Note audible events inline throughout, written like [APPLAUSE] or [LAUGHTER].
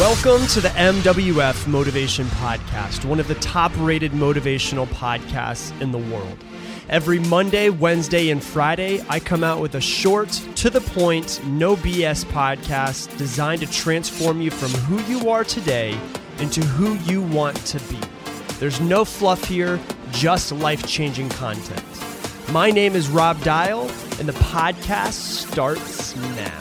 Welcome to the MWF Motivation Podcast, one of the top rated motivational podcasts in the world. Every Monday, Wednesday, and Friday, I come out with a short, to the point, no BS podcast designed to transform you from who you are today into who you want to be. There's no fluff here, just life changing content. My name is Rob Dial, and the podcast starts now.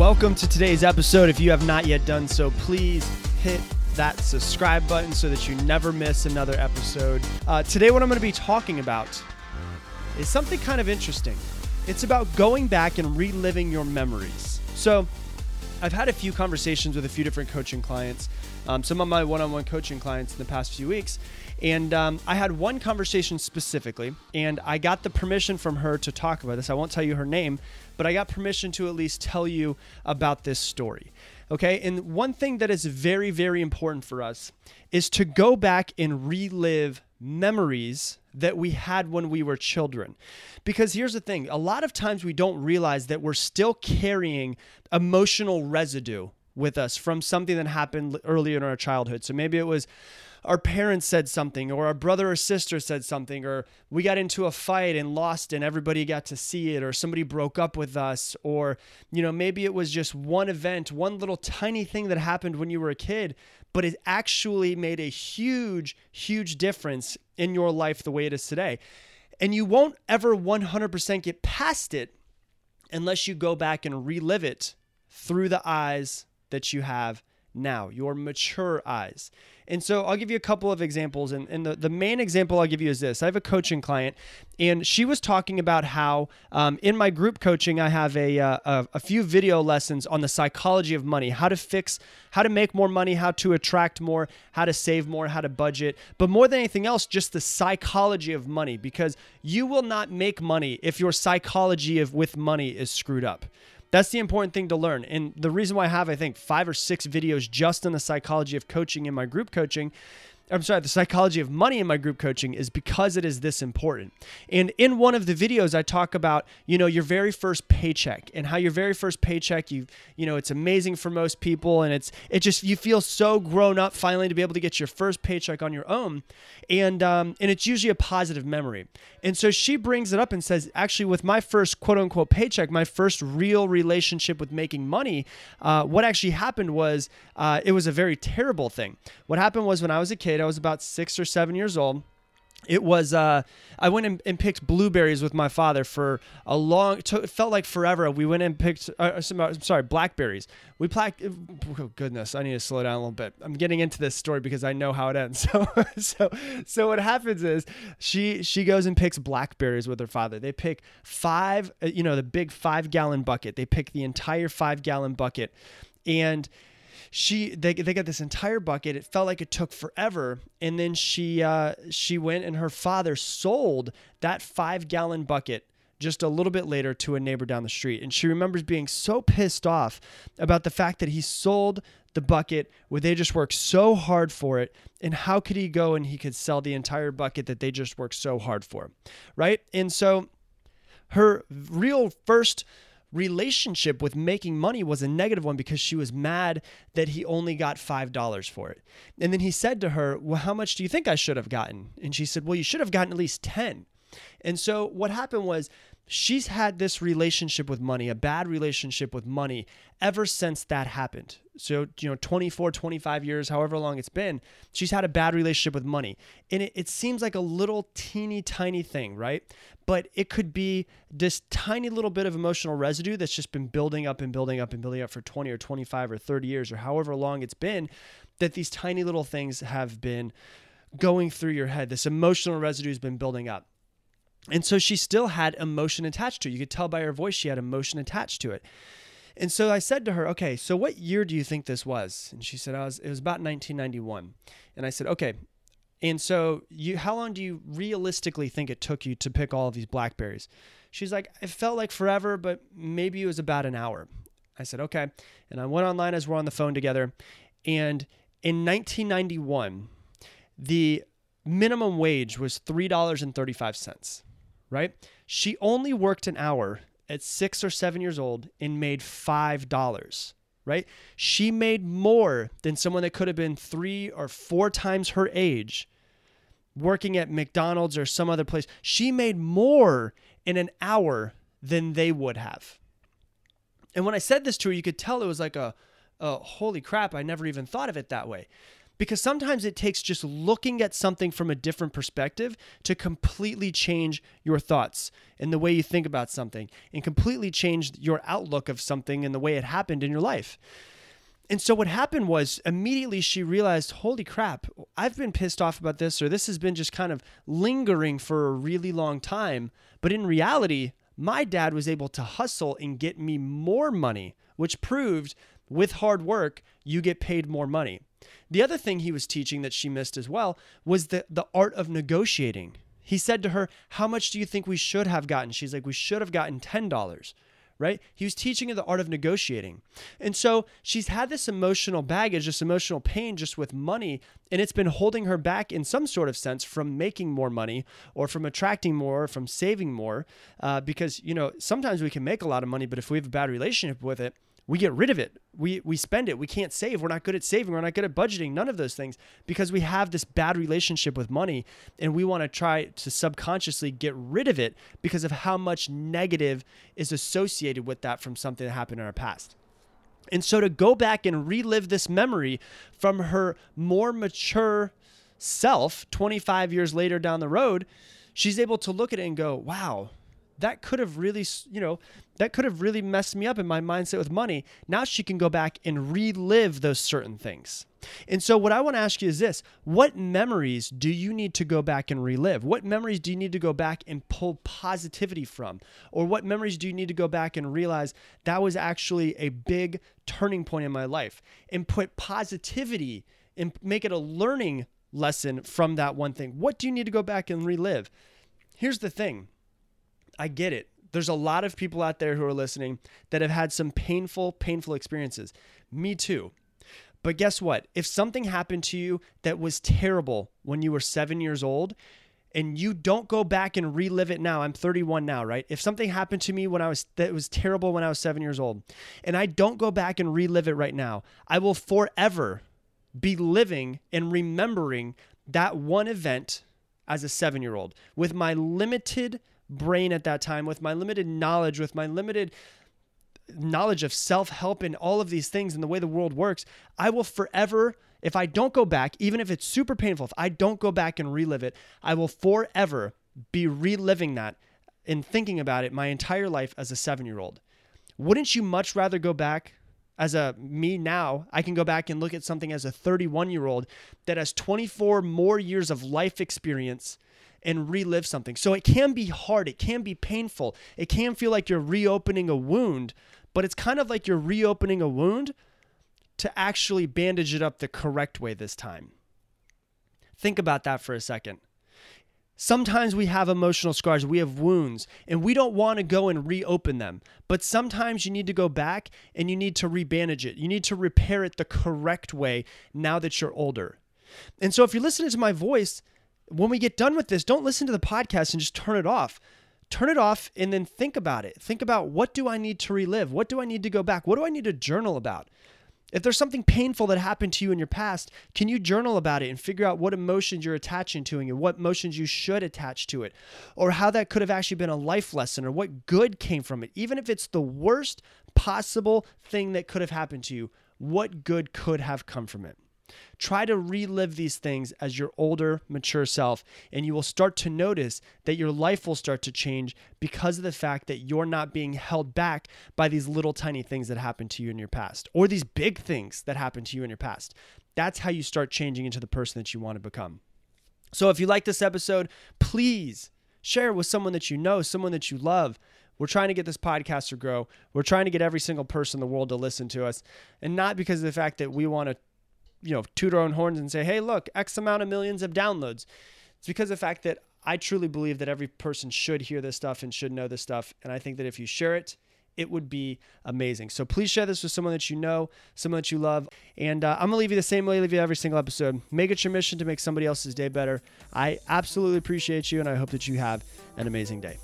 Welcome to today's episode. If you have not yet done so, please hit that subscribe button so that you never miss another episode. Uh, today, what I'm going to be talking about is something kind of interesting. It's about going back and reliving your memories. So, I've had a few conversations with a few different coaching clients, um, some of my one on one coaching clients in the past few weeks. And um, I had one conversation specifically, and I got the permission from her to talk about this. I won't tell you her name, but I got permission to at least tell you about this story. Okay. And one thing that is very, very important for us is to go back and relive memories that we had when we were children. Because here's the thing a lot of times we don't realize that we're still carrying emotional residue with us from something that happened earlier in our childhood. So maybe it was our parents said something or our brother or sister said something or we got into a fight and lost and everybody got to see it or somebody broke up with us or you know maybe it was just one event one little tiny thing that happened when you were a kid but it actually made a huge huge difference in your life the way it is today. And you won't ever 100% get past it unless you go back and relive it through the eyes that you have now, your mature eyes. And so I'll give you a couple of examples. And, and the, the main example I'll give you is this I have a coaching client, and she was talking about how um, in my group coaching, I have a, uh, a, a few video lessons on the psychology of money, how to fix, how to make more money, how to attract more, how to save more, how to budget. But more than anything else, just the psychology of money, because you will not make money if your psychology of with money is screwed up. That's the important thing to learn. And the reason why I have, I think, five or six videos just on the psychology of coaching in my group coaching I'm sorry, the psychology of money in my group coaching is because it is this important. And in one of the videos, I talk about, you know, your very first paycheck and how your very first paycheck, you, you know, it's amazing for most people. And it's, it just, you feel so grown up finally to be able to get your first paycheck on your own. And, um, and it's usually a positive memory. And so she brings it up and says, actually, with my first quote unquote paycheck, my first real relationship with making money, uh, what actually happened was uh, it was a very terrible thing. What happened was when I was a kid, I was about six or seven years old. It was uh, i went and, picked blueberries with my father for a long it felt like forever. We went and picked uh, uh I'm sorry blackberries. We plaque oh goodness i need to slow down a little bit. I'm getting into this story because i know how it ends. [LAUGHS] So so so what happens is she she goes and picks blackberries with her father. They pick five uh, you know the big five gallon bucket. They pick the entire five gallon bucket. And she they, they got this entire bucket. It felt like it took forever. And then she uh, she went and her father sold that five gallon bucket just a little bit later to a neighbor down the street. And she remembers being so pissed off about the fact that he sold the bucket where they just worked so hard for it? And how could he go and he could sell the entire bucket that they just worked so hard for right? And so her real first relationship with making money was a negative one because she was mad that he only got $5 for it. And then he said to her, Well, how much do you think I should have gotten? And she said, Well, you should have gotten at least 10. And so what happened was she's had this relationship with money, a bad relationship with money ever since that happened. So, you know, 24, 25 years, however long it's been, she's had a bad relationship with money. And it, it seems like a little teeny tiny thing, right? But it could be this tiny little bit of emotional residue that's just been building up and building up and building up for 20 or 25 or 30 years or however long it's been that these tiny little things have been going through your head. This emotional residue has been building up. And so she still had emotion attached to it. You could tell by her voice she had emotion attached to it. And so I said to her, "Okay, so what year do you think this was?" And she said, "I was it was about 1991." And I said, "Okay, and so you how long do you realistically think it took you to pick all of these blackberries?" She's like, "It felt like forever, but maybe it was about an hour." I said, "Okay." And I went online as we're on the phone together, and in 1991, the minimum wage was $3.35 right? She only worked an hour at six or seven years old and made $5, right? She made more than someone that could have been three or four times her age working at McDonald's or some other place. She made more in an hour than they would have. And when I said this to her, you could tell it was like a, a holy crap, I never even thought of it that way because sometimes it takes just looking at something from a different perspective to completely change your thoughts and the way you think about something and completely change your outlook of something and the way it happened in your life. And so what happened was immediately she realized, holy crap, I've been pissed off about this, or this has been just kind of lingering for a really long time. But in reality, my dad was able to hustle and get me more money, which proved with hard work, you get paid more money. The other thing he was teaching that she missed as well was the, the art of negotiating. He said to her, How much do you think we should have gotten? She's like, We should have gotten $10 right? He was teaching her the art of negotiating. And so she's had this emotional baggage, this emotional pain just with money, and it's been holding her back in some sort of sense from making more money or from attracting more or from saving more. Uh, because, you know, sometimes we can make a lot of money, but if we have a bad relationship with it, we get rid of it. We we spend it. We can't save. We're not good at saving. We're not good at budgeting. None of those things because we have this bad relationship with money and we want to try to subconsciously get rid of it because of how much negative is associated with that from something that happened in our past. And so to go back and relive this memory from her more mature self 25 years later down the road, she's able to look at it and go, "Wow, that could have really, you know, that could have really messed me up in my mindset with money. Now she can go back and relive those certain things. And so, what I want to ask you is this What memories do you need to go back and relive? What memories do you need to go back and pull positivity from? Or what memories do you need to go back and realize that was actually a big turning point in my life and put positivity and make it a learning lesson from that one thing? What do you need to go back and relive? Here's the thing I get it. There's a lot of people out there who are listening that have had some painful, painful experiences. Me too. But guess what? If something happened to you that was terrible when you were seven years old, and you don't go back and relive it now. I'm 31 now, right? If something happened to me when I was that was terrible when I was 7 years old, and I don't go back and relive it right now, I will forever be living and remembering that one event as a 7-year-old with my limited brain at that time, with my limited knowledge, with my limited knowledge of self help and all of these things and the way the world works, I will forever, if I don't go back, even if it's super painful, if I don't go back and relive it, I will forever be reliving that and thinking about it my entire life as a seven year old. Wouldn't you much rather go back? As a me now, I can go back and look at something as a 31 year old that has 24 more years of life experience and relive something. So it can be hard, it can be painful, it can feel like you're reopening a wound, but it's kind of like you're reopening a wound to actually bandage it up the correct way this time. Think about that for a second. Sometimes we have emotional scars, we have wounds, and we don't want to go and reopen them. But sometimes you need to go back and you need to rebandage it. You need to repair it the correct way now that you're older. And so if you're listening to my voice, when we get done with this, don't listen to the podcast and just turn it off. Turn it off and then think about it. Think about what do I need to relive? What do I need to go back? What do I need to journal about? If there's something painful that happened to you in your past, can you journal about it and figure out what emotions you're attaching to it and what emotions you should attach to it? Or how that could have actually been a life lesson or what good came from it? Even if it's the worst possible thing that could have happened to you, what good could have come from it? Try to relive these things as your older, mature self, and you will start to notice that your life will start to change because of the fact that you're not being held back by these little tiny things that happened to you in your past or these big things that happened to you in your past. That's how you start changing into the person that you want to become. So if you like this episode, please share it with someone that you know, someone that you love. We're trying to get this podcast to grow. We're trying to get every single person in the world to listen to us. And not because of the fact that we want to you know, toot our own horns and say, hey, look, X amount of millions of downloads. It's because of the fact that I truly believe that every person should hear this stuff and should know this stuff. And I think that if you share it it would be amazing. So please share this with someone that you know, someone that you love. And uh, I'm going to leave you the same way I leave you every single episode. Make it your mission to make somebody else's day better. I absolutely appreciate you, and I hope that you have an amazing day.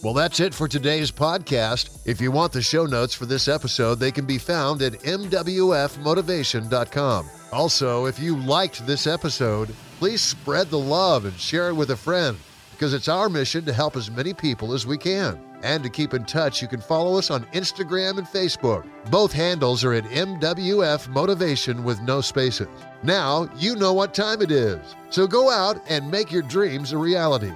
Well, that's it for today's podcast. If you want the show notes for this episode, they can be found at mwfmotivation.com. Also, if you liked this episode, please spread the love and share it with a friend because it's our mission to help as many people as we can. And to keep in touch, you can follow us on Instagram and Facebook. Both handles are at MWF Motivation with no spaces. Now you know what time it is. So go out and make your dreams a reality.